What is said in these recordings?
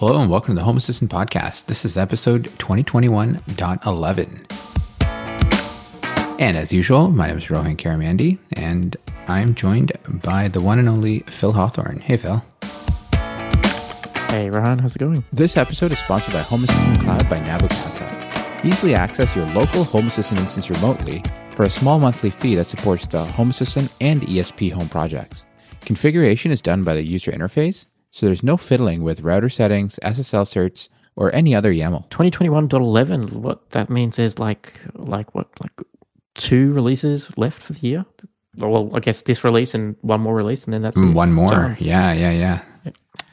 Hello and welcome to the Home Assistant Podcast. This is episode 2021.11. And as usual, my name is Rohan Karamandi, and I'm joined by the one and only Phil Hawthorne. Hey, Phil. Hey, Rohan, how's it going? This episode is sponsored by Home Assistant Cloud by Nabu Casa. Easily access your local Home Assistant instance remotely for a small monthly fee that supports the Home Assistant and ESP home projects. Configuration is done by the user interface so there's no fiddling with router settings, SSL certs, or any other YAML. 2021.11, what that means is like, like what, like two releases left for the year? Well, I guess this release and one more release, and then that's mm, one more. Yeah, yeah, yeah.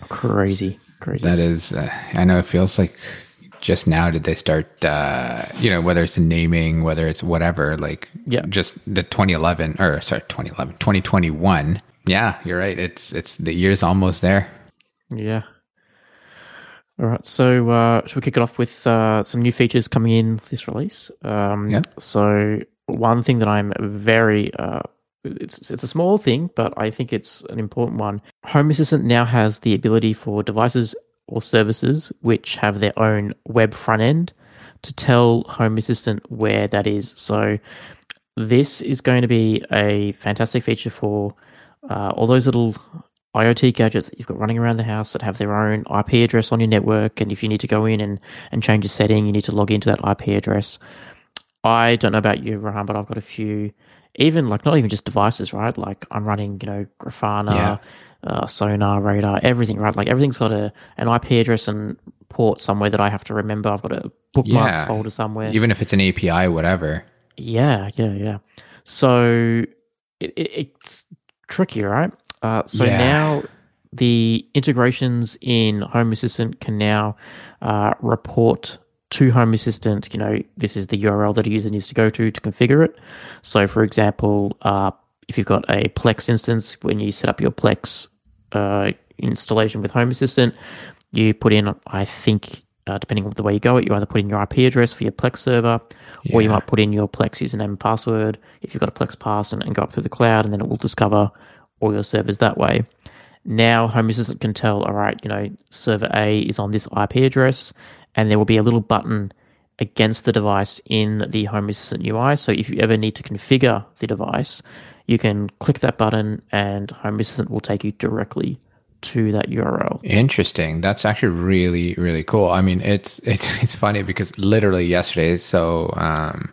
Crazy, crazy. That is, uh, I know it feels like just now did they start, uh, you know, whether it's naming, whether it's whatever, like yeah. just the 2011 or sorry, 2011, 2021. Yeah, you're right. It's, it's the year's almost there. Yeah. All right. So, uh, should we kick it off with uh, some new features coming in this release? Um, yeah. So, one thing that I'm very uh, it's it's a small thing, but I think it's an important one. Home Assistant now has the ability for devices or services which have their own web front end to tell Home Assistant where that is. So, this is going to be a fantastic feature for uh, all those little IoT gadgets that you've got running around the house that have their own IP address on your network. And if you need to go in and, and change a setting, you need to log into that IP address. I don't know about you, Rohan, but I've got a few, even like not even just devices, right? Like I'm running, you know, Grafana, yeah. uh, Sonarr, Radarr, everything, right? Like everything's got a an IP address and port somewhere that I have to remember. I've got a bookmarks yeah. folder somewhere. Even if it's an API, whatever. Yeah, yeah, yeah. So it, it, it's tricky, right? Uh, so yeah. now the integrations in Home Assistant can now uh, report to Home Assistant, you know, this is the URL that a user needs to go to to configure it. So, for example, uh, if you've got a Plex instance, when you set up your Plex uh, installation with Home Assistant, you put in, I think, uh, depending on the way you go, it, you either put in your IP address for your Plex server, yeah. or you might put in your Plex username and password if you've got a Plex pass and, and go up through the cloud, and then it will discover all your servers that way. Now, Home Assistant can tell, all right, you know, server A is on this IP address, and there will be a little button against the device in the Home Assistant UI. So if you ever need to configure the device, you can click that button, and Home Assistant will take you directly to that URL. Interesting. That's actually really really cool. I mean, it's it's it's funny because literally yesterday, so um,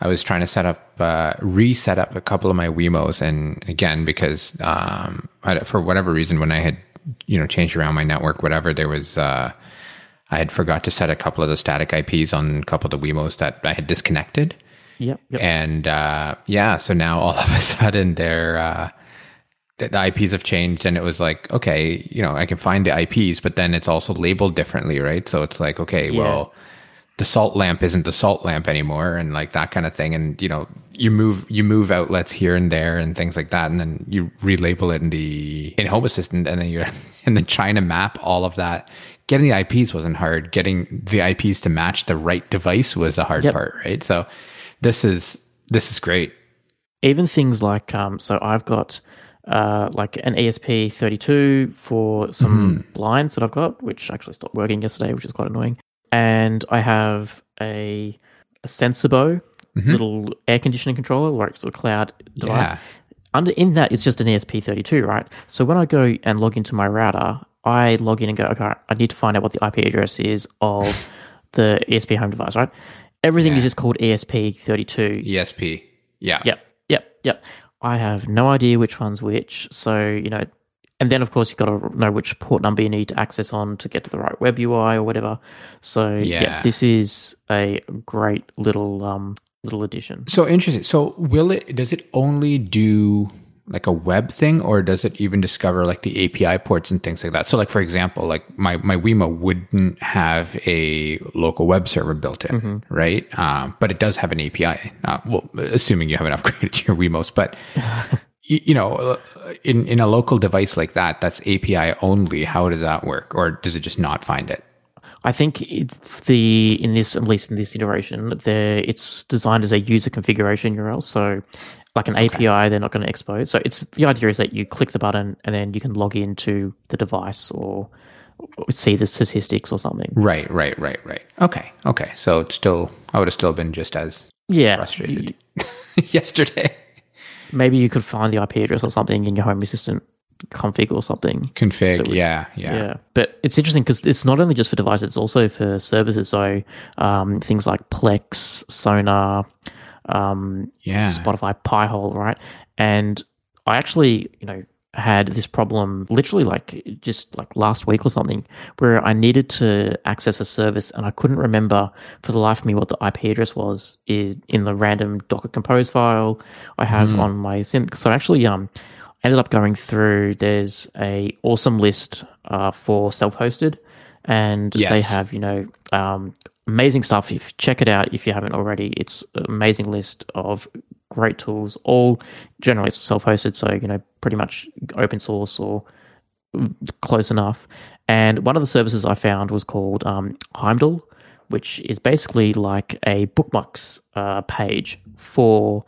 I was trying to set up, uh, reset up a couple of my Wemos, and again because um, I, for whatever reason, when I had you know changed around my network, whatever, there was uh, I had forgot to set a couple of the static IPs on a couple of the Wemos that I had disconnected. Yep. yep. And uh, yeah, so now all of a sudden they're uh, the, the IPs have changed, and it was like, okay, you know, I can find the IPs, but then it's also labeled differently, right? So it's like, okay, yeah. well the salt lamp isn't the salt lamp anymore and like that kind of thing. And you know you move you move outlets here and there and things like that. And then you relabel it in the in home assistant. And then you're and then trying to map. All of that getting the ips wasn't hard. Getting the ips to match the right device was the hard yep. part right? So this is this is great. Even things like um so i've got uh, like an ESP32 for some mm. blinds that I've got, which actually stopped working yesterday, which is quite annoying and I have a, a Sensibo mm-hmm. little air conditioning controller, like it's a cloud device. Yeah. Under in that, it's just an ESP32, right? So when I go and log into my router, I log in and go, okay, I need to find out what the IP address is of the ESP home device, right? Everything yeah. is just called ESP32. ESP, yeah. Yep, yep, yep. I have no idea which one's which. So, you know, and then of course you've got to know which port number you need to access on to get to the right web UI or whatever. So yeah, yeah this is a great little um little addition. So interesting. So will it does it only do like a web thing or does it even discover like the API ports and things like that? So like for example, like my my Wemo wouldn't have a local web server built in, mm-hmm. right? Um, but it does have an API. Uh, well, assuming you haven't upgraded your Wemos, but you know, uh, in in a local device like that, that's API only. How does that work, or does it just not find it? I think the in this at least in this iteration, the it's designed as a user configuration URL. So, like an okay. API, they're not going to expose. So it's the idea is that you click the button and then you can log into the device or see the statistics or something. Right, right, right, right. Okay, okay. So it's still, I would have still been just as Yeah, frustrated you- yesterday. Maybe you could find the IP address or something in your Home Assistant config or something. Config, yeah, yeah, Yeah, but it's interesting because it's not only just for devices; it's also for services. So um, things like Plex, Sonarr, um, yeah. Spotify, Pi-hole, right? And I actually, you know, had this problem literally like just like last week or something where I needed to access a service and I couldn't remember for the life of me what the IP address was is in the random Docker Compose file I have Mhm. on my synth. So I actually um ended up going through there's a awesome list uh, for self-hosted and they have you know um, amazing stuff if check it out if you haven't already it's an amazing list of great tools all generally self-hosted so you know pretty much open source or close enough and one of the services i found was called um, heimdall which is basically like a bookmarks uh, page for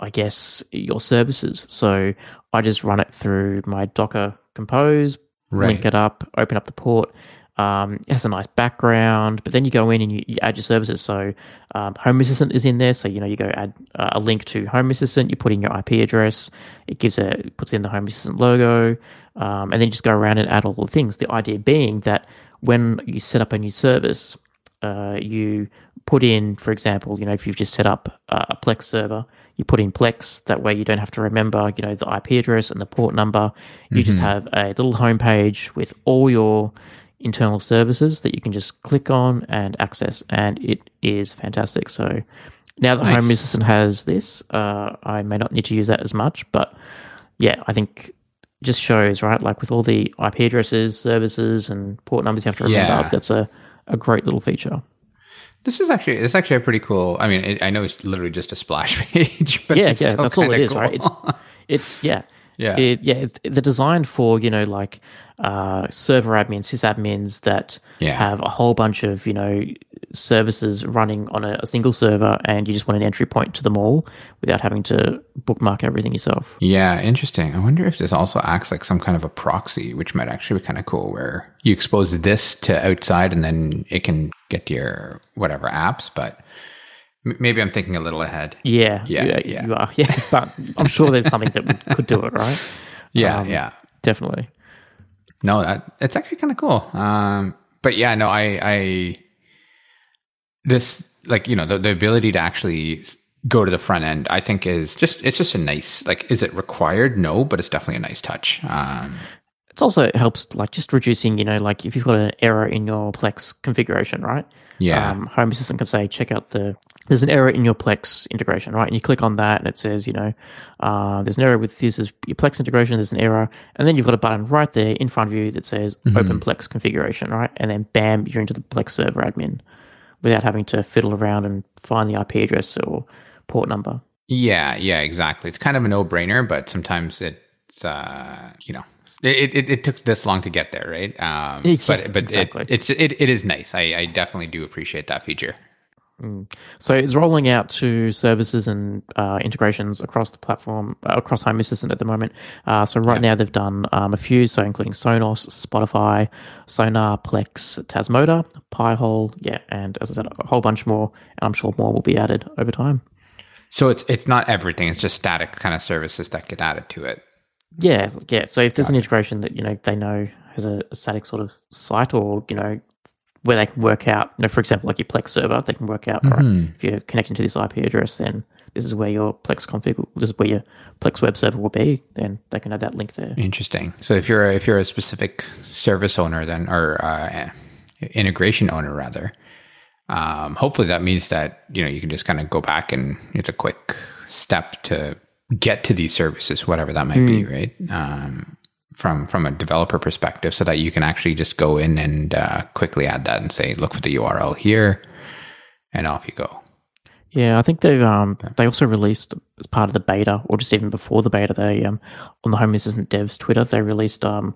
i guess your services so i just run it through my docker compose right. link it up, open up the port. Um, it has a nice background, but then you go in and you, you add your services. So um, Home Assistant is in there. So you know you go add uh, a link to Home Assistant. You put in your IP address. It gives a it puts in the Home Assistant logo, um, and then you just go around and add all the things. The idea being that when you set up a new service, uh, you put in, for example, you know if you've just set up uh, a Plex server, you put in Plex. That way you don't have to remember, you know, the IP address and the port number. You just Mhm. have a little homepage with all your internal services that you can just click on and access, and it is fantastic. So now that Home Nice. Assistant has this, uh, I may not need to use that as much, but yeah, I think just shows right, like with all the IP addresses, services, and port numbers you have to remember. Yeah. That's a a great little feature. This is actually it's actually a pretty cool. I mean, it, I know it's literally just a splash page, but Yeah, it's yeah, that's all it is, kinda right? cool. It's yeah, yeah, It, yeah, they're designed for you know like uh, server admins, sysadmins that yeah, have a whole bunch of you know services running on a, a single server, and you just want an entry point to them all without having to bookmark everything yourself. yeah. Interesting. I wonder if this also acts like some kind of a proxy, which might actually be kind of cool, where you expose this to outside, and then it can get to your whatever apps. But maybe I'm thinking a little ahead. Yeah, Yeah, yeah. you are. Yeah, but I'm sure there's something that could do it, right? Yeah, Um, yeah. Definitely. No, that it's actually kind of cool. Um, but yeah, no, I, I, this like you know the, the ability to actually go to the front end, I think is just it's just a nice like. Is it required? No, but it's definitely a nice touch. Um, It's also it helps like just reducing, you know, like if you've got an error in your Plex configuration, right? Yeah, Um, Home Assistant can say, check out the, there's an error in your Plex integration, right? And you click on that and it says, you know, uh, there's an error with this is your Plex integration, there's an error. And then you've got a button right there in front of you that says Mhm. open Plex configuration, right? And then bam, you're into the Plex server admin without having to fiddle around and find the IP address or port number. yeah, yeah, exactly. It's kind of a no brainer, but sometimes it's uh, you know. It, it, it took this long to get there, right? Um, Yeah, but but exactly. it, it's it, it is nice. I, I definitely do appreciate that feature. Mm. So it's rolling out to services and uh, integrations across the platform, uh, across Home Assistant at the moment. Uh, so right Yeah. now they've done um, a few, so including Sonos, Spotify, Sonarr, Plex, Tasmota, Pi-hole, yeah, and as I said, a whole bunch more. And I'm sure more will be added over time. So it's it's not everything. It's just static kind of services that get added to it. Yeah, yeah. So if there's an integration that you know they know has a, a static sort of site, or you know where they can work out, you know, for example, like your Plex server, they can work out. All right, if you're connecting to this IP address, then this is where your Plex config, this is where your Plex web server will be. Then they can add that link there. Interesting. So if you're a, if you're a specific service owner, then or uh, integration owner rather, um, hopefully that means that you know you can just kind of go back and it's a quick step to get to these services, whatever that might be, right? Um, from from a developer perspective, so that you can actually just go in and uh, quickly add that and say, look for the URL here, and off you go. Yeah, I think they've um they also released as part of the beta, or just even before the beta, they um on the Home Assistant devs Twitter, they released um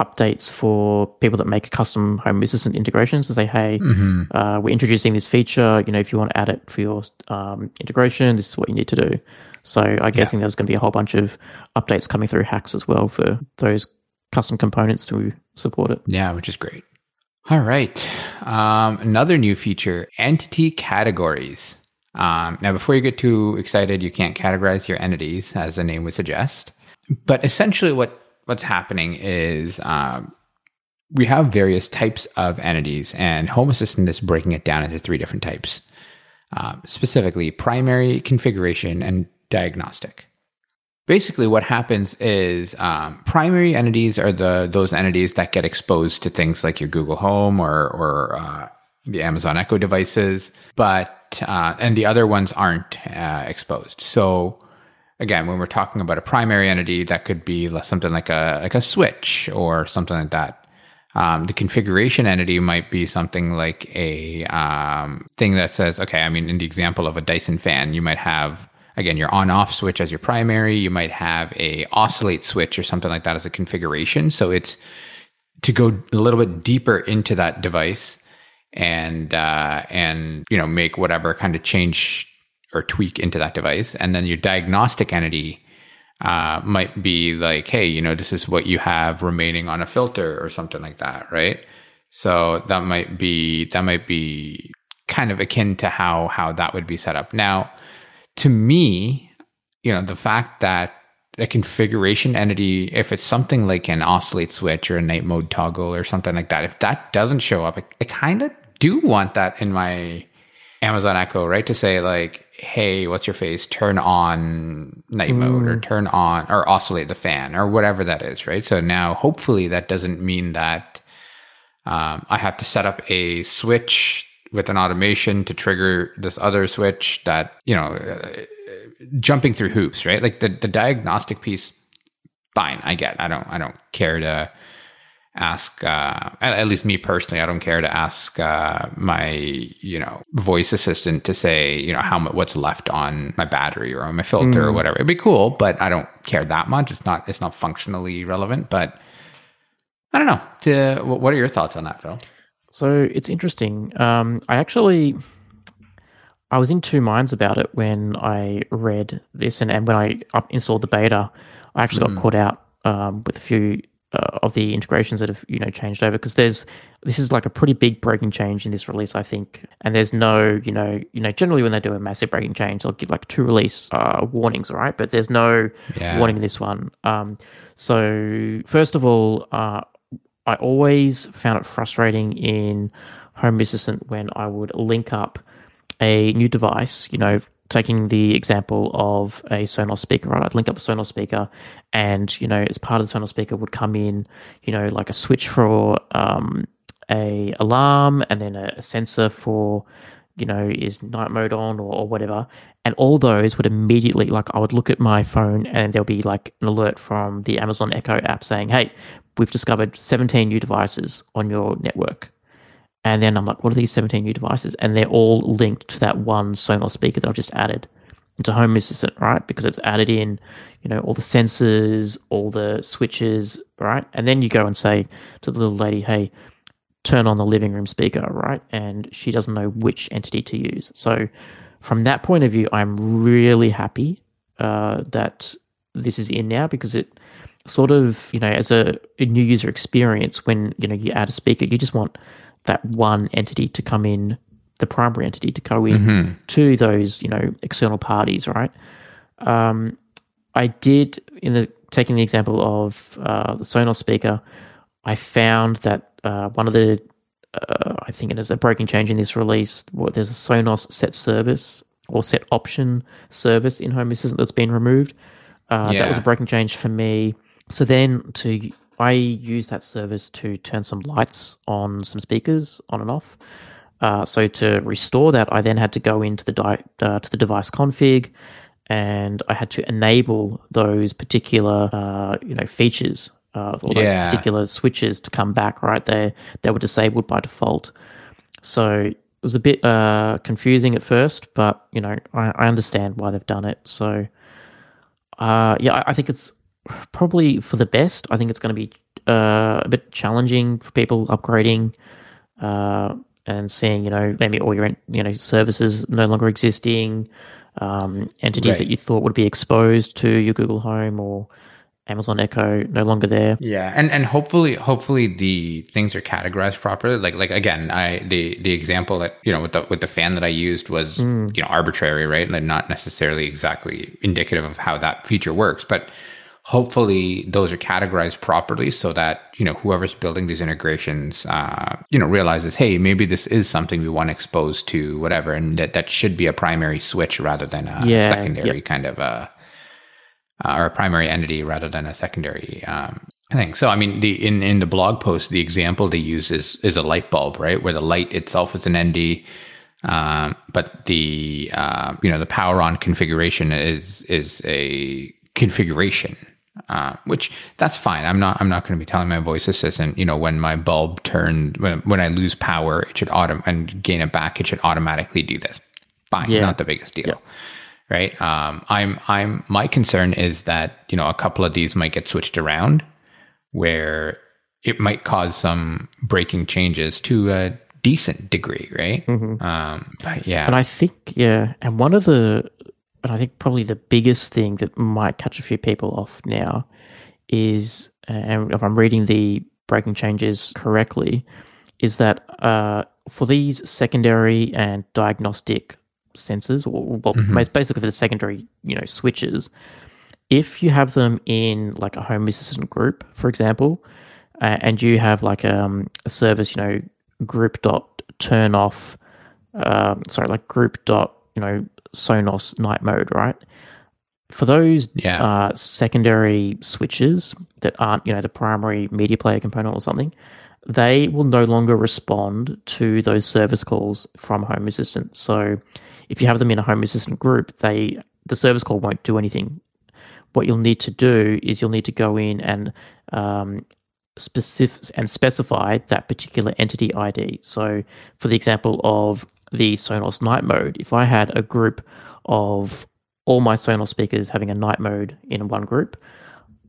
updates for people that make custom Home Assistant integrations to say, hey, Mm-hmm. uh, we're introducing this feature. You know, if you want to add it for your um, integration, this is what you need to do. So I'm guessing there's going to be a whole bunch of updates coming through HACS as well for those custom components to support it. Yeah, which is great. All right. Um, another new feature entity categories. Um, now, before you get too excited, you can't categorize your entities, as the name would suggest. But essentially, what what's happening is um, we have various types of entities, and Home Assistant is breaking it down into three different types, um, specifically primary, configuration, and diagnostic. Basically, what happens is um, primary entities are the those entities that get exposed to things like your Google Home or or uh, the Amazon Echo devices, but uh, and the other ones aren't uh, exposed. So again, when we're talking about a primary entity, that could be something like a like a switch or something like that. Um, the configuration entity might be something like a um, thing that says, okay, I mean, in the example of a Dyson fan, you might have again your on-off switch as your primary. You might have a oscillate switch or something like that as a configuration. So it's to go a little bit deeper into that device and uh, and you know make whatever kind of change or tweak into that device, and then your diagnostic entity uh, might be like, hey, you know, this is what you have remaining on a filter or something like that, right? So that might be that might be kind of akin to how how that would be set up. Now, to me, you know, the fact that a configuration entity, if it's something like an oscillate switch or a night mode toggle or something like that, if that doesn't show up, I kind of do want that in my Amazon Echo, right? To say like, hey, what's your face? Turn on night mm. mode or turn on or oscillate the fan or whatever that is, right? So now hopefully that doesn't mean that um, I have to set up a switch with an automation to trigger this other switch that, you know, uh, jumping through hoops, right? Like the, the diagnostic piece, fine, I get. I don't I don't care to ask uh, at least me personally i don't care to ask uh, my you know voice assistant to say you know how much what's left on my battery or on my filter mm. or whatever it'd be cool but i don't care that much it's not it's not functionally relevant but i don't know to, what are your thoughts on that phil so it's interesting. Um, i actually i was in two minds about it when i read this and, and when i installed the beta. I actually mm. got caught out um, with a few uh, of the integrations that have you know changed over because there's this is like a pretty big breaking change in this release I think. And there's no you know you know generally when they do a massive breaking change they'll give like two release uh, warnings right? But there's no yeah. warning in this one. Um, so first of all uh, I always found it frustrating in Home Assistant when I would link up a new device you know taking the example of a Sonos speaker, right? I'd link up a Sonos speaker, and you know, as part of the Sonos speaker would come in, you know, like a switch for um, a alarm, and then a, a, sensor for, you know, is night mode on or, or, whatever, and all those would immediately, like, I would look at my phone, and there'll be like an alert from the Amazon Echo app saying, "Hey, we've discovered 17 new devices on your network." And then I'm like, what are these 17 new devices? And they're all linked to that one Sonos speaker that I've just added into Home Assistant, right? Because it's added in, you know, all the sensors, all the switches, right? And then you go and say to the little lady, hey, turn on the living room speaker, right? And she doesn't know which entity to use. So from that point of view, I'm really happy uh, that this is in now because it sort of, you know, as a, a new user experience, when, you know, you add a speaker, you just want that one entity to come in, the primary entity to go in mm-hmm. to those, you know, external parties, right? Um, I did in the taking the example of uh, the Sonos speaker, I found that uh, one of the uh, I think it is a breaking change in this release. There's a Sonos set service or set option service in Home Assistant that's been removed. Uh, yeah. That was a breaking change for me. So then to I use that service to turn some lights on some speakers on and off. Uh, so to restore that, I then had to go into the di- uh, to the device config, and I had to enable those particular uh, you know features uh, or those yeah. particular switches to come back. Right, they they were disabled by default. So it was a bit uh, confusing at first, but you know I, I understand why they've done it. So uh, yeah, I, I think it's probably for the best. I think it's going to be uh, a bit challenging for people upgrading uh, and seeing, you know, maybe all your you know services no longer existing, um, entities right. that you thought would be exposed to your Google Home or Amazon Echo no longer there. Yeah, and and hopefully hopefully the things are categorized properly. Like like again, I the the example that you know with the with the fan that I used was mm. you know arbitrary, right? Like not necessarily exactly indicative of how that feature works, but hopefully those are categorized properly so that you know whoever's building these integrations uh, you know realizes hey maybe this is something we want to expose to whatever and that that should be a primary switch rather than a yeah, secondary yep. kind of a uh, or a primary entity rather than a secondary um, thing so i mean the in in the blog post the example they use is is a light bulb right where the light itself is an nd um, but the uh, you know the power on configuration is is a configuration uh, which that's fine. I'm not I'm not going to be telling my voice assistant, you know, when my bulb turned when when I lose power, it should auto and gain it back, it should automatically do this. Fine, yeah. not the biggest deal. Yeah. Right. Um, I'm I'm my concern is that, you know, a couple of these might get switched around where it might cause some breaking changes to a decent degree, right? Mm-hmm. Um, but yeah. And I think yeah, and one of the and I think probably the biggest thing that might catch a few people off now is, and if I'm reading the breaking changes correctly, is that uh, for these secondary and diagnostic sensors, or well, mm-hmm. basically for the secondary, you know, switches, if you have them in like a home assistant group, for example, uh, and you have like um, a service, you know, group dot turn off, um, sorry, like group dot, you know, Sonos night mode, right? For those yeah. uh, secondary switches that aren't, you know, the primary media player component or something, they will no longer respond to those service calls from Home Assistant. So if you have them in a Home Assistant group, they the service call won't do anything. What you'll need to do is you'll need to go in and um, specific and specify that particular entity ID. So, for the example of the Sonos night mode, if I had a group of all my Sonos speakers having a night mode in one group,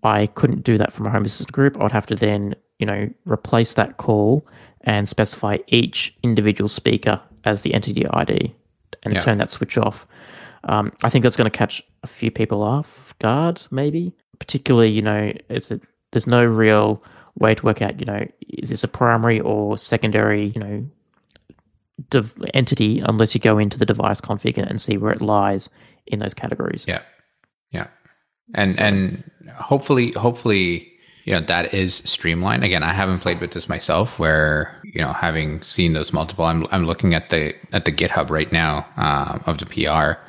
I couldn't do that from a home assistant group. I'd have to then, you know, replace that call and specify each individual speaker as the entity ID and yeah. turn that switch off. Um, I think that's going to catch a few people off guard, maybe. Particularly, you know, it's a, there's no real way to work out, you know, is this a primary or secondary, you know, entity unless you go into the device config and see where it lies in those categories. Yeah, yeah, and so. and hopefully, hopefully, you know that is streamlined. Again, I haven't played with this myself. Where you know, having seen those multiple, I'm I'm looking at the at the GitHub right now um, of the PR,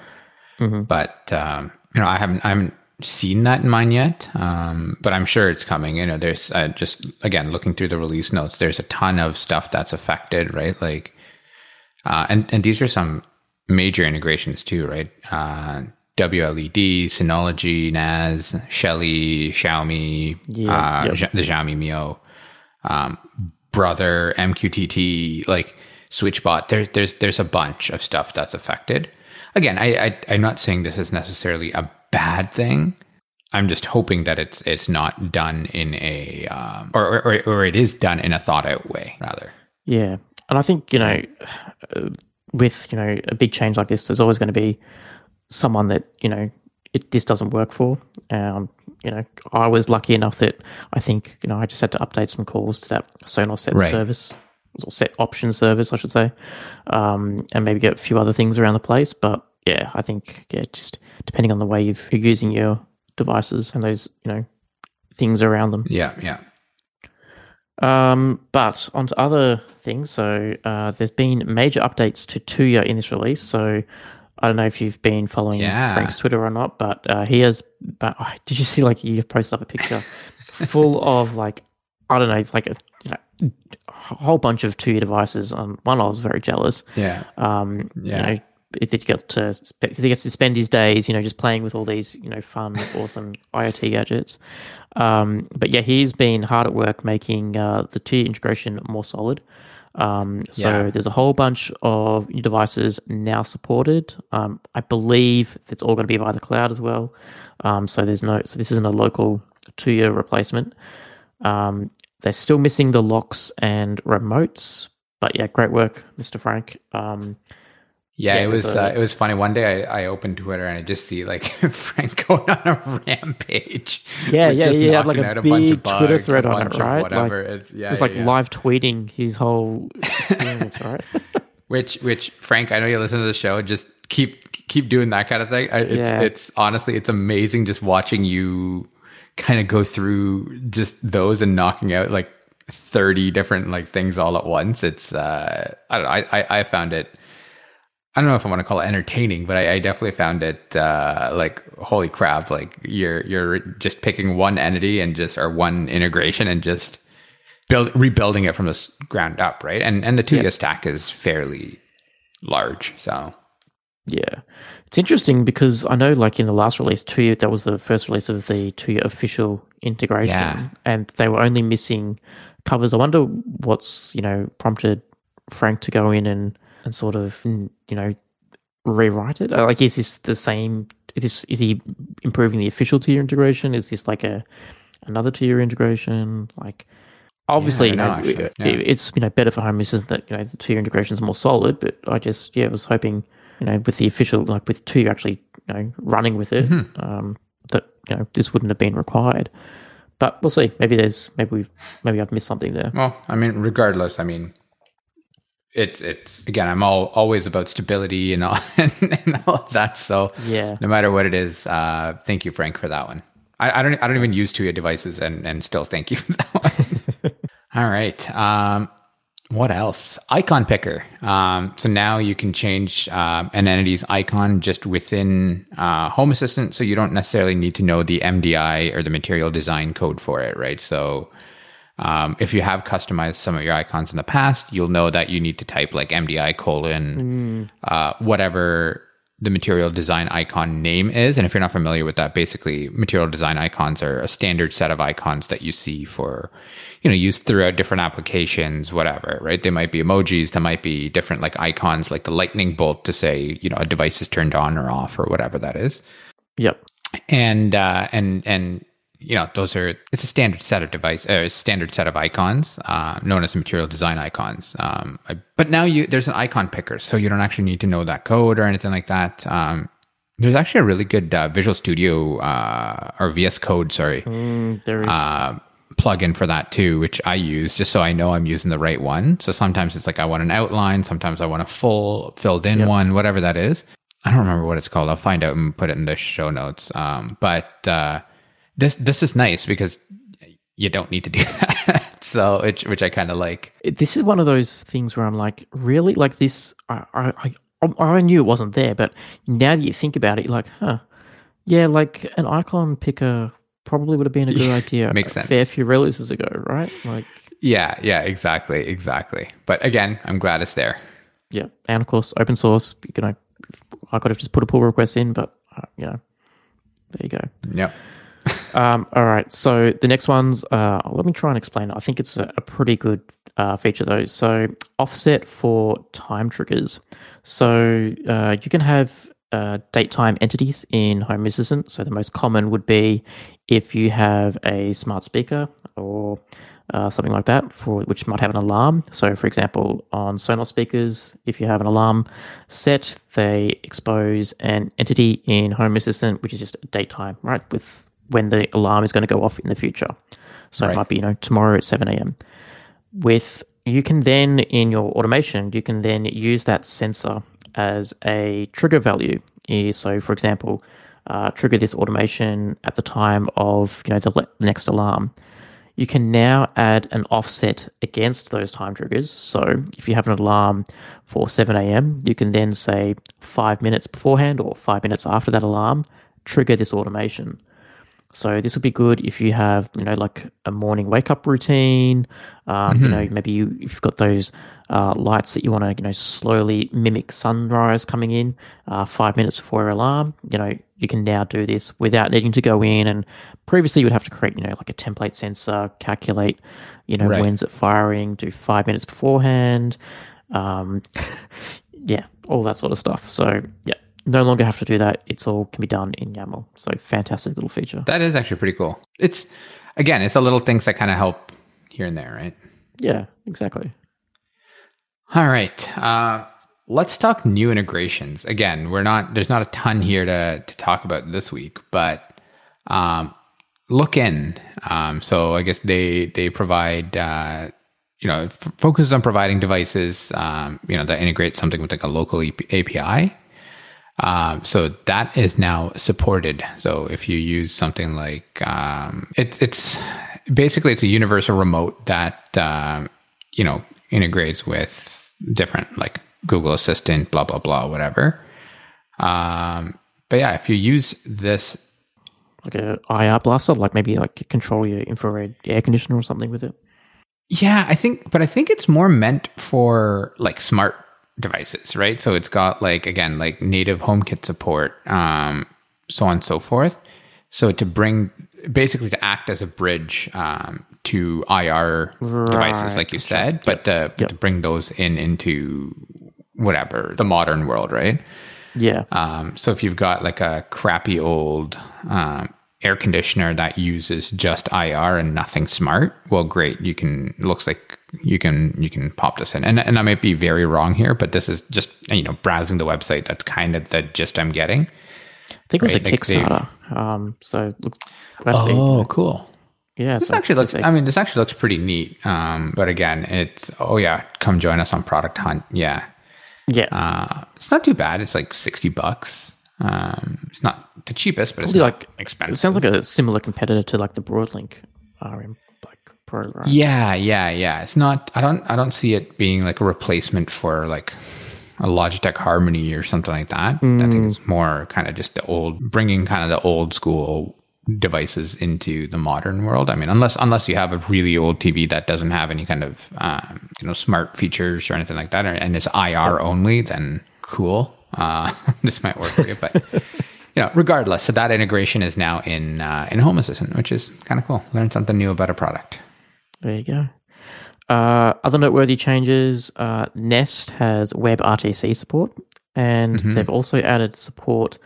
mm-hmm. but um, you know, I haven't I haven't seen that in mine yet, um, but I'm sure it's coming. You know, there's uh, just again looking through the release notes. There's a ton of stuff that's affected, right? Like uh, and and these are some major integrations too, right? Uh, WLED, Synology, NAS, Shelly, Xiaomi, yeah, uh, yep. the Xiaomi Miio, um, Brother, MQTT, like SwitchBot. There, there's there's a bunch of stuff that's affected. Again, I, I I'm not saying this is necessarily a bad thing. I'm just hoping that it's it's not done in a um, or, or or it is done in a thought out way rather. Yeah, and I think you know, with you know a big change like this, there's always going to be someone that you know it this doesn't work for. Um, you know, I was lucky enough that I think you know I just had to update some calls to that Sonos set right. service or set option service, I should say, um, and maybe get a few other things around the place. But yeah, I think yeah, just depending on the way you're using your devices and those you know things around them. Yeah, yeah. Um, but on to other things. So uh, there's been major updates to Tuya in this release. So I don't know if you've been following yeah. Frank's Twitter or not, but uh, he has. But oh, did you see like he posted up a picture full of like I don't know like a, you know, a whole bunch of Tuya devices. Um, one I was very jealous. Yeah. Um, yeah. You know, if he gets to he gets to spend his days, you know, just playing with all these, you know, fun, awesome IoT gadgets. Um, but yeah, he's been hard at work making uh, the Tuya integration more solid. Um, so yeah. there's a whole bunch of devices now supported. Um, I believe it's all going to be via the cloud as well. Um, so there's no, so this isn't a local Tuya replacement. Um, they're still missing the locks and remotes, but yeah, great work, Mr. Frank. Yeah, yeah it was uh, it was funny. One day I, I opened Twitter and I just see like Frank going on a rampage. Yeah, yeah, yeah. Like a, a big bugs, Twitter thread on it, right? Whatever. Like, it's yeah, it was like yeah. live tweeting his whole experience, right? which which Frank, I know you listen to the show. Just keep keep doing that kind of thing. It's yeah. it's honestly it's amazing just watching you kind of go through just those and knocking out like 30 different like things all at once. It's uh I don't know, I I, I found it I don't know if I want to call it entertaining, but I, I definitely found it uh, like holy crap! Like you're you're just picking one entity and just or one integration and just build rebuilding it from the ground up, right? And and the Tuya yeah. stack is fairly large, so yeah, it's interesting because I know, like in the last release, Tuya that was the first release of the Tuya official integration, yeah. and they were only missing covers. I wonder what's you know prompted Frank to go in and and sort of you know rewrite it. Like, is this the same? Is this is he improving the official Tuya integration? Is this like a another Tuya integration? Like, obviously, yeah, you know, know yeah. it's you know better for home users that you know the Tuya integration is more solid. But I just yeah, was hoping you know with the official like with Tuya actually you know running with it mm-hmm. um, that you know this wouldn't have been required. But we'll see. Maybe there's maybe we've maybe I've missed something there. Well, I mean, regardless, I mean, it's it's again i'm all always about stability and all and, and all that. So yeah. no matter what it is uh thank you frank for that one. I, I don't i don't even use Tuya devices and and still thank you for that one. All right. Um what else? Icon picker. Um so now you can change uh, an entity's icon just within uh, home assistant. So you don't necessarily need to know the mdi or the material design code for it right? So um, if you have customized some of your icons in the past, you'll know that you need to type like MDI colon mm. uh, whatever the material design icon name is. And if you're not familiar with that, basically material design icons are a standard set of icons that you see for, you know, used throughout different applications, whatever, right? They might be emojis, there might be different like icons like the lightning bolt to say, you know, a device is turned on or off or whatever that is. Yep. And uh and and you know those are it's a standard set of device uh, standard set of icons uh, known as material design icons. Um, I, but now you there's an icon picker so you don't actually need to know that code or anything like that. Um, there's actually a really good uh, visual studio uh, or vs code sorry mm, there is. uh, plugin for that too which i use just so i know i'm using the right one. So sometimes it's like i want an outline sometimes i want a full filled in yep. one whatever that is. I don't remember what it's called. I'll find out and put it in the show notes. Um, but uh, this this is nice because you don't need to do that. so, which which I kind of like. This is one of those things where I'm like, really, like this. I, I I knew it wasn't there, but now that you think about it, you're like, huh, yeah, like an icon picker probably would have been a good yeah, idea. Makes sense. A fair few releases ago, right? Like. Yeah, yeah, exactly, exactly. But again, I'm glad it's there. Yeah, and of course, open source. You know, I could have just put a pull request in, but uh, you know, there you go. Yep um, all right. So the next one's, uh, let me try and explain. I think it's a, a pretty good uh, feature, though. So offset for time triggers. So uh, you can have uh, date time entities in Home Assistant. So the most common would be if you have a smart speaker or uh, something like that, for which might have an alarm. So, for example, on Sonos speakers, if you have an alarm set, they expose an entity in Home Assistant, which is just a date time, right, with when the alarm is going to go off in the future. So right. it might be, you know, tomorrow at 7 a.m. With you can then in your automation, you can then use that sensor as a trigger value. So, for example, uh, trigger this automation at the time of you know the next alarm. You can now add an offset against those time triggers. So, if you have an alarm for 7 a.m., you can then say five minutes beforehand or five minutes after that alarm, trigger this automation. So this would be good if you have, you know, like a morning wake up routine. Um, mm-hmm. You know, maybe you if you've got those uh, lights that you want to, you know, slowly mimic sunrise coming in uh, five minutes before your alarm. You know, you can now do this without needing to go in. And previously, you would have to create, you know, like a template sensor, calculate, you know, right. when's it firing, do five minutes beforehand. Um, yeah, all that sort of stuff. So yeah, no longer have to do that. It's all can be done in YAML. So fantastic little feature. That is actually pretty cool. It's again, it's the little things that kind of help here and there, right? Yeah, exactly. All right. Uh, let's talk new integrations. Again, we're not there's not a ton here to to talk about this week, but um, LOOKin. Um, so I guess they they provide uh, you know f- focuses on providing devices um, you know that integrate something with like a local API. Um, so that is now supported. So if you use something like um, it's it's basically it's a universal remote that um, you know integrates with different like Google Assistant, blah blah blah, whatever. Um, but yeah, if you use this like a IR blaster, like maybe like control your infrared air conditioner or something with it. Yeah, I think, but I think it's more meant for like smart devices, right? So it's got like again like native HomeKit support, um, so on and so forth. So to bring basically to act as a bridge um, to IR right. devices, like you said, but to, yep. to bring those in into whatever the modern world, right? Yeah. Um, so if you've got like a crappy old um, air conditioner that uses just IR and nothing smart, well, great. You can looks like you can you can pop this in, and and I might be very wrong here, but this is just you know browsing the website. That's kind of the gist I'm getting. I think it was a like Kickstarter. They, um, so looks. Oh, cool. Yeah, this so actually looks. I mean, this actually looks pretty neat. Um, but again, it's oh yeah, come join us on Product Hunt. Yeah, yeah. Uh, it's not too bad. It's like sixty bucks. Um, it's not the cheapest, but it's like expensive. It sounds like a similar competitor to like the Broadlink RM like Pro. Right? Yeah, yeah, yeah. It's not. I don't. I don't see it being like a replacement for like a Logitech Harmony or something like that. Mm. I think mm. it's more kind of just the old, bringing kind of the old school devices into the modern world. I mean, unless unless you have a really old TV that doesn't have any kind of um, you know smart features or anything like that, and it's IR only, then cool. Uh, this might work for you, but you know, regardless, so that integration is now in uh, in Home Assistant, which is kind of cool. Learn something new about a product. There you go. Uh, other noteworthy changes: uh, Nest has WebRTC support, and mm-hmm. they've also added support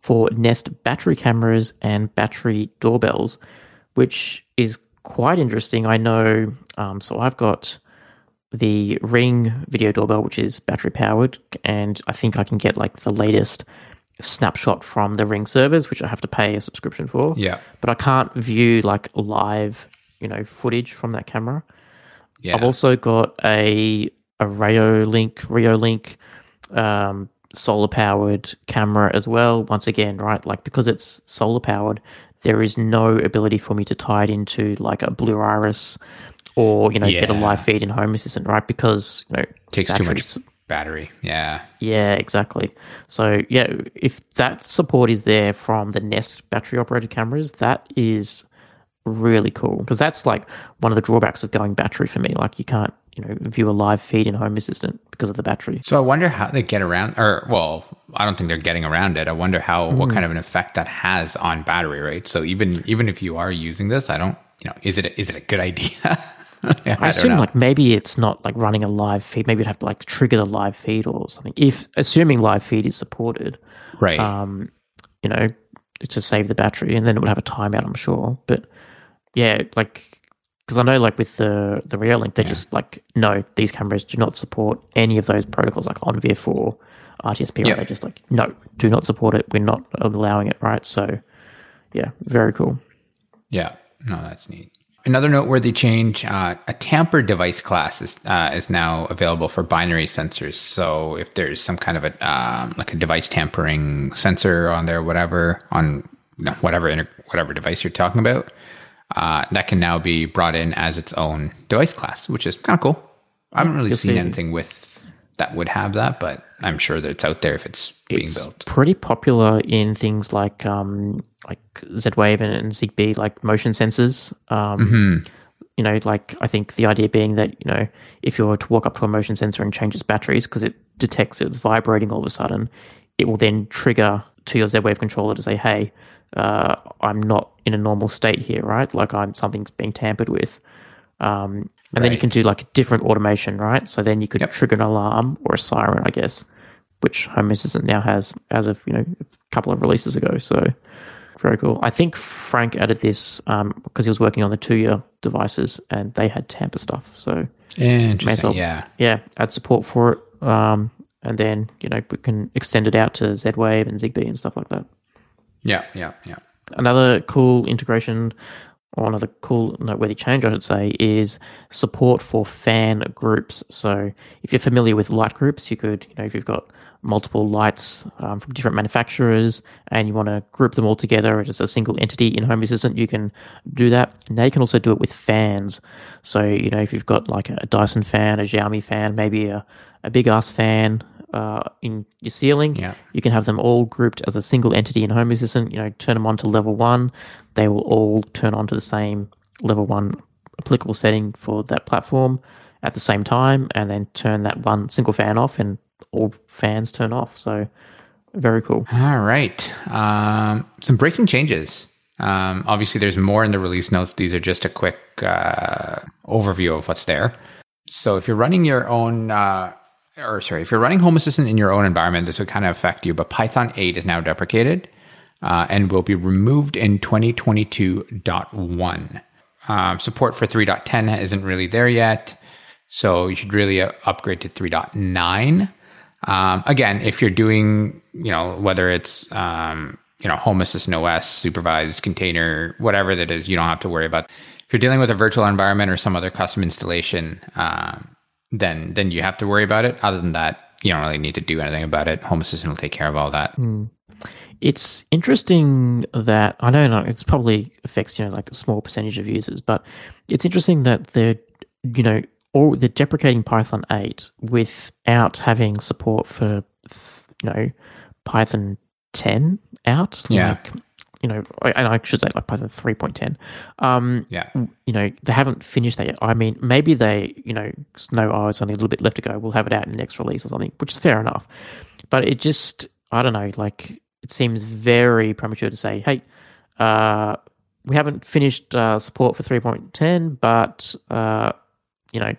for Nest battery cameras and battery doorbells, which is quite interesting. I know. Um, so I've got the Ring video doorbell, which is battery powered, and I think I can get like the latest snapshot from the Ring servers, which I have to pay a subscription for. Yeah. But I can't view like live, you know, footage from that camera. Yeah. I've also got a a Reolink Reolink um, solar powered camera as well. Once again, right? Like because it's solar powered, there is no ability for me to tie it into like a Blue Iris or you know yeah. get a live feed in Home Assistant, right? Because you know takes too much battery. Yeah. Yeah, exactly. So yeah, if that support is there from the Nest battery operated cameras, that is really cool because that's like one of the drawbacks of going battery for me. Like you can't you know view a live feed in Home Assistant because of the battery. So I wonder how they get around, or well, I don't think they're getting around it. I wonder how mm. what kind of an effect that has on battery, right? So even even if you are using this, I don't, you know, is it is it a good idea? yeah, I, I assume like maybe it's not like running a live feed. Maybe you'd have to like trigger the live feed or something. If assuming live feed is supported, right? Um, you know, to save the battery, and then it would have a timeout. I'm sure, but yeah, like because I know like with the the Reolink, they yeah. just like no, these cameras do not support any of those protocols like OnVIF or RTSP. Yep. They just like no, do not support it. We're not allowing it. Right. So yeah, very cool. Yeah. No, that's neat. Another noteworthy change: uh, a tamper device class is uh, is now available for binary sensors. So if there's some kind of a um, like a device tampering sensor on there, whatever on you know, whatever inter- whatever device you're talking about, uh, that can now be brought in as its own device class, which is kind of cool. I haven't really seen anything with that would have that, but I'm sure that it's out there if it's, being built. Pretty popular in things like um, like Z Wave and, and Zigbee, like motion sensors. Um, mm-hmm. You know, like I think the idea being that you know if you were to walk up to a motion sensor and change its batteries because it detects it's vibrating all of a sudden, it will then trigger to your Z Wave controller to say, "Hey, uh, I'm not in a normal state here, right? Like I'm something's being tampered with." Um, and right. then you can do like a different automation, right? So then you could yep. trigger an alarm or a siren, I guess, which Home Assistant now has as of you know a couple of releases ago. So very cool. I think Frank added this because um, he was working on the Tuya devices and they had tamper stuff. So interesting. Well, yeah, yeah, add support for it. Um, and then you know we can extend it out to Z Wave and Zigbee and stuff like that. Yeah, yeah, yeah. Another cool integration or another cool noteworthy change, I should say, is support for fan groups. So if you're familiar with light groups, you could, you know, if you've got multiple lights um, from different manufacturers and you want to group them all together as a single entity in Home Assistant, you can do that. Now you can also do it with fans. So, you know, if you've got like a Dyson fan, a Xiaomi fan, maybe a, a big ass fan, uh, in your ceiling. Yeah. You can have them all grouped as a single entity in Home Assistant. You know, turn them on to level one. They will all turn on to the same level one applicable setting for that platform at the same time, and then turn that one single fan off, and all fans turn off. So very cool. All right. Um, some breaking changes. Um, obviously, there's more in the release notes. These are just a quick uh, overview of what's there. So, if you're running your own uh, or sorry, if you're running Home Assistant in your own environment, this would kind of affect you. But Python 8 is now deprecated uh, and will be removed in 2022.1. Uh, support for 3.10 isn't really there yet, so you should really uh, upgrade to 3.9. Um, again, if you're doing, you know, whether it's um, you know Home Assistant OS, supervised container, whatever that is, you don't have to worry about. If you're dealing with a virtual environment or some other custom installation, um, then then you have to worry about it. Other than that, you don't really need to do anything about it. Home Assistant will take care of all that. Mm. It's interesting that I don't know it's probably affects you know like a small percentage of users, but it's interesting that they're you know or they're deprecating Python 8 without having support for you know Python 10 out. Yeah. Like, you know, and I should say like Python 3.10. Um, yeah. You know, they haven't finished that yet. I mean, maybe they, you know, know, oh, it's only a little bit left to go. We'll have it out in the next release or something, which is fair enough. But it just, I don't know, like, it seems very premature to say, hey, uh, we haven't finished uh, support for 3.10, but, uh, you know,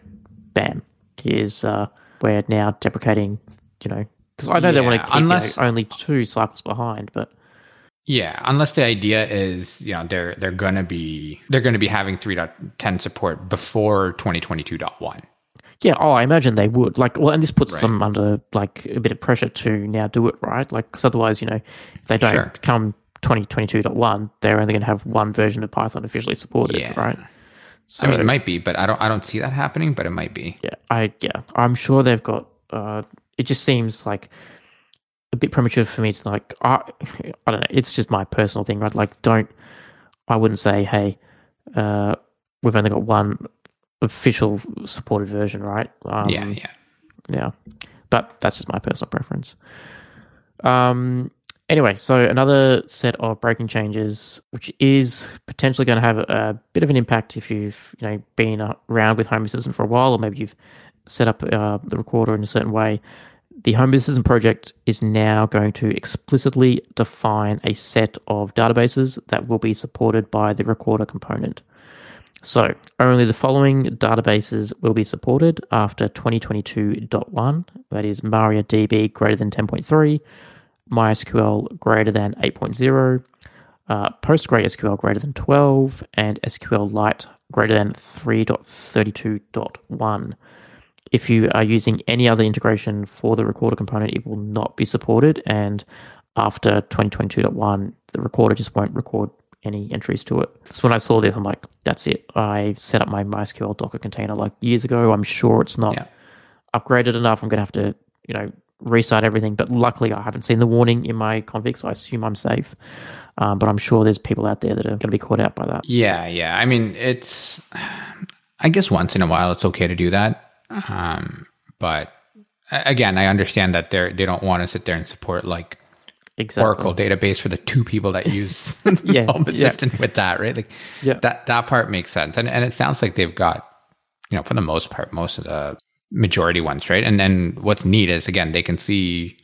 bam, here's, uh, we're now deprecating, you know, because I know yeah, they want to keep unless, you know, only two cycles behind, but yeah, unless the idea is, you know, they're they're gonna be they're gonna be having 3.10 support before 2022.1. Yeah, oh, I imagine they would. Like, well, and this puts right. them under like a bit of pressure to now do it, right? Like, because otherwise, you know, if they don't sure. come 2022.1, they're only going to have one version of Python officially supported, yeah. right? So, I mean, it might be, but I don't I don't see that happening. But it might be. Yeah, I yeah, I'm sure they've got. Uh, it just seems like a bit premature for me to like. I, I don't know. It's just my personal thing, right? Like, don't. I wouldn't say, hey, uh, we've only got one official supported version, right? Um, yeah, yeah, yeah. But that's just my personal preference. Um. Anyway, so another set of breaking changes, which is potentially going to have a, bit of an impact if you've you know been around with Home Assistant for a while, or maybe you've set up uh, the recorder in a certain way the Home Business project is now going to explicitly define a set of databases that will be supported by the recorder component. So, only the following databases will be supported after 2022.1 that is MariaDB greater than 10.3, MySQL greater than 8.0, uh, PostgreSQL greater than 12, and SQLite greater than 3.32.1. If you are using any other integration for the recorder component, it will not be supported. And after 2022.1, the recorder just won't record any entries to it. So when I saw this, I'm like, that's it. I set up my MySQL Docker container like years ago. I'm sure it's not yeah. upgraded enough. I'm going to have to, you know, restart everything. But luckily, I haven't seen the warning in my config, so I assume I'm safe. Um, but I'm sure there's people out there that are going to be caught out by that. Yeah, yeah. I mean, it's, I guess once in a while, it's okay to do that. Um, but again, I understand that they they don't want to sit there and support like exactly. Oracle database for the two people that use yeah, Home Assistant yeah. with that, right? Like yeah. that that part makes sense, and and it sounds like they've got you know for the most part most of the majority ones, right? And then what's neat is again they can see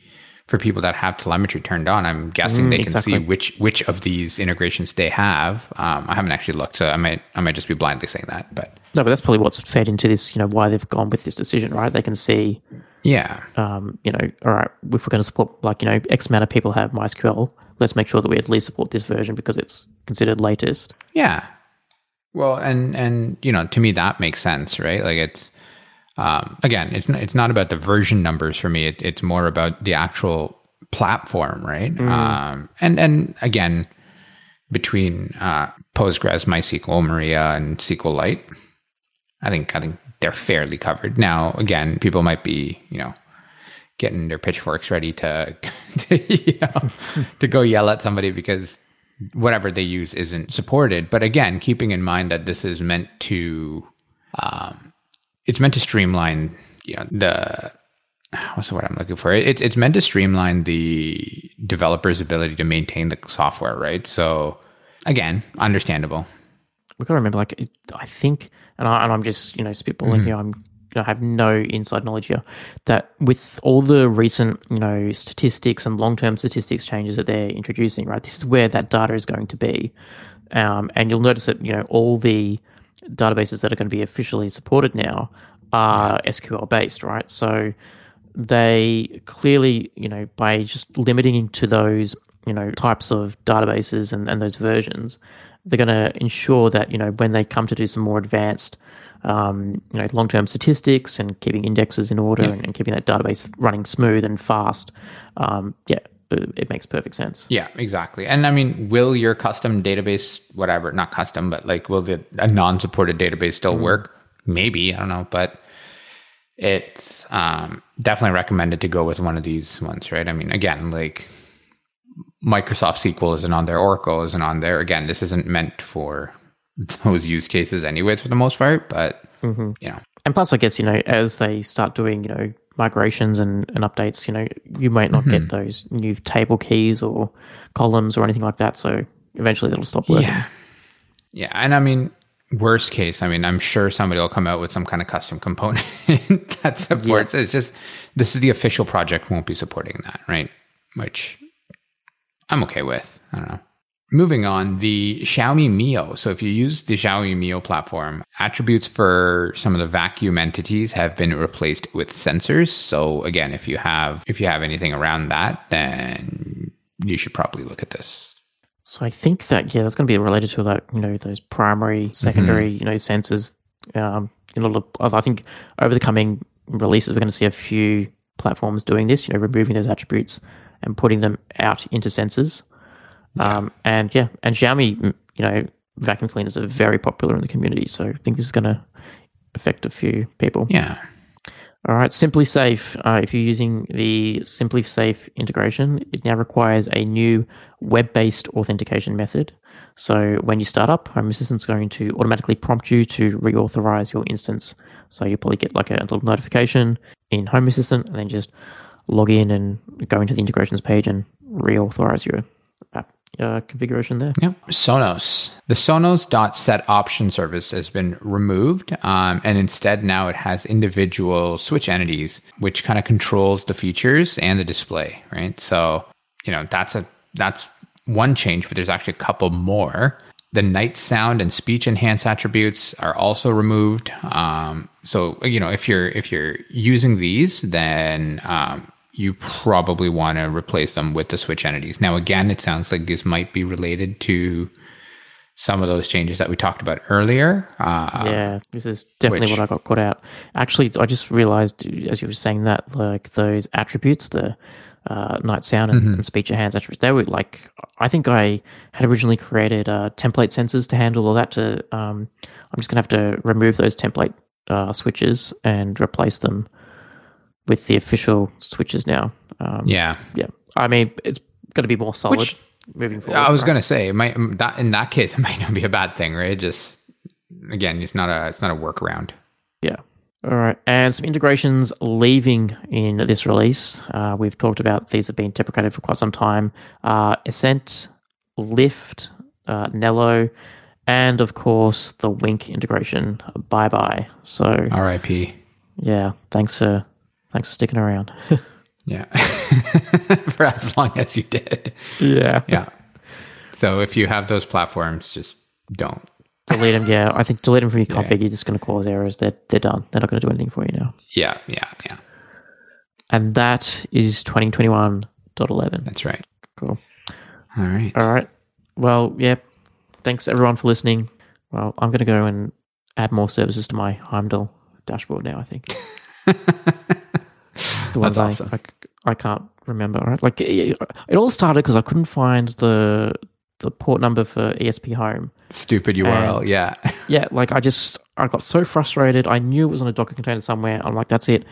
for people that have telemetry turned on, I'm guessing mm, they can exactly. see which which of these integrations they have. Um, I haven't actually looked, so I might I might just be blindly saying that. But no, but that's probably what's fed into this. You know why they've gone with this decision, right? They can see, yeah, um, you know, all right, if we're going to support like you know X amount of people have MySQL, let's make sure that we at least support this version because it's considered latest. Yeah, well, and and you know, to me that makes sense, right? Like it's um, again, it's not, it's not about the version numbers for me. It, it's more about the actual platform, right? Mm. Um, and and again, between uh, Postgres, MySQL, Maria, and SQLite, I think I think they're fairly covered. Now, again, people might be you know getting their pitchforks ready to to, you know, to go yell at somebody because whatever they use isn't supported. But again, keeping in mind that this is meant to um, it's meant to streamline you know the what's the word I'm looking for? It's it's meant to streamline the developer's ability to maintain the software, right? So again, understandable. We got to remember, like I think, and, I, and I'm just you know spitballing mm-hmm. here. I'm I have no inside knowledge here that with all the recent you know statistics and long term statistics changes that they're introducing, right? This is where that data is going to be, um, and you'll notice that you know all the databases that are going to be officially supported now are SQL based, right? So they clearly, you know, by just limiting to those, you know, types of databases and, and those versions, they're going to ensure that, you know, when they come to do some more advanced, um, you know, long-term statistics and keeping indexes in order yeah. and, and, keeping that database running smooth and fast, um, yeah, it makes perfect sense. Yeah, exactly. And I mean, will your custom database, whatever, not custom, but like, will the, a non-supported database still mm-hmm. work? Maybe, I don't know, but it's um, definitely recommended to go with one of these ones, right? I mean, again, like Microsoft SQL isn't on there, Oracle isn't on there. Again, this isn't meant for those use cases, anyways, for the most part. But mm-hmm. you know, and plus, I guess you know, as they start doing, you know, migrations and, and updates, you know, you might not mm-hmm. get those new table keys or columns or anything like that. So eventually, it'll stop working. Yeah, yeah, and I mean, worst case, I mean, I'm sure somebody will come out with some kind of custom component that supports. Yeah. It's just this is the official project won't be supporting that, right? Which I'm okay with. I don't know. Moving on, the Xiaomi Miio. So if you use the Xiaomi Miio platform, attributes for some of the vacuum entities have been replaced with sensors. So again, if you have if you have anything around that, then you should probably look at this. So I think that yeah, that's going to be related to like you know those primary, secondary, mm-hmm. you know sensors. Um, you know, I think over the coming releases, we're going to see a few platforms doing this. You know, removing those attributes and putting them out into sensors. Um, and yeah, and Xiaomi, you know, vacuum cleaners are very popular in the community. So I think this is going to affect a few people. Yeah. All right, SimpliSafe. Uh, if you're using the SimpliSafe integration, it now requires a new web-based authentication method. So when you start up, Home Assistant is going to automatically prompt you to reauthorize your instance. So you'll probably get like a little notification in Home Assistant, and then just log in and go into the integrations page and reauthorize your uh, configuration there. Yep. Sonos. The Sonos dot set option service has been removed, um, and instead now it has individual switch entities, which kind of controls the features and the display. Right. So you know that's a that's one change, but there's actually a couple more. The night sound and speech enhance attributes are also removed. Um, so you know if you're if you're using these, then um, you probably want to replace them with the switch entities. Now, again, it sounds like this might be related to some of those changes that we talked about earlier. Uh, yeah, this is definitely which, what I got caught out. Actually, I just realized as you were saying that, like those attributes, the uh, night sound and, mm-hmm. and speech enhance attributes, they were like, I think I had originally created uh, template sensors to handle all that. To um, I'm just gonna have to remove those template uh, switches and replace them with the official switches now. Um, yeah, yeah. I mean, it's going to be more solid Which, moving forward. I was right? going to say, it might that in that case, it might not be a bad thing, right? Just again, it's not a it's not a workaround. Yeah. All right, and some integrations leaving in this release. Uh, we've talked about these have been deprecated for quite some time. Uh, Ascent, Lift, uh, Nello, and of course the Wink integration. Bye bye. So R.I.P. Yeah, thanks for Thanks for sticking around. yeah. for as long as you did. Yeah. Yeah. So if you have those platforms, just don't. Delete them. Yeah. I think delete them from your config. Yeah. You're just going to cause errors. They're, they're done. They're not going to do anything for you now. Yeah. Yeah. Yeah. And that is 2021.11. That's right. Cool. All right. All right. Well, yeah. Thanks everyone for listening. Well, I'm going to go and add more services to my Heimdall dashboard now. I think. the ones That's awesome. I, I, I can't remember. Right, like it, it all started because I couldn't find the the port number for ESP Home. Stupid URL. And- yeah. Yeah, like I just I got so frustrated. I knew it was on a Docker container somewhere. I'm like, that's it.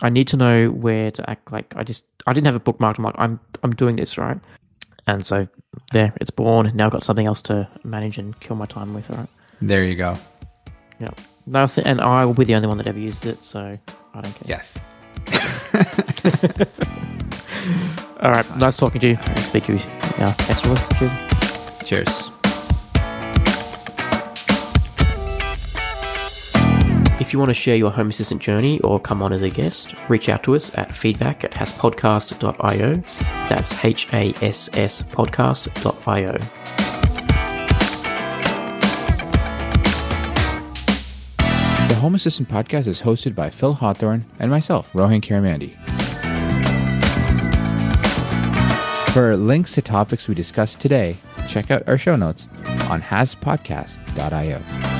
I need to know where to act. Like I just I didn't have it bookmarked. I'm like, I'm I'm doing this right. And so there, it's born. Now I've got something else to manage and kill my time with. Right. There you go. Yeah. Nothing, and I will be the only one that ever used it, so I don't care. Yes. All right. Nice talking to you. Speak to you. Yeah. Thanks for listening. Cheers. Cheers. If you want to share your Home Assistant journey or come on as a guest, reach out to us at feedback at hasspodcast.io. That's H A S S podcast.io. The Home Assistant podcast is hosted by Phil Hawthorne and myself, Rohan Karamandi. For links to topics we discussed today, check out our show notes on hasspodcast.io.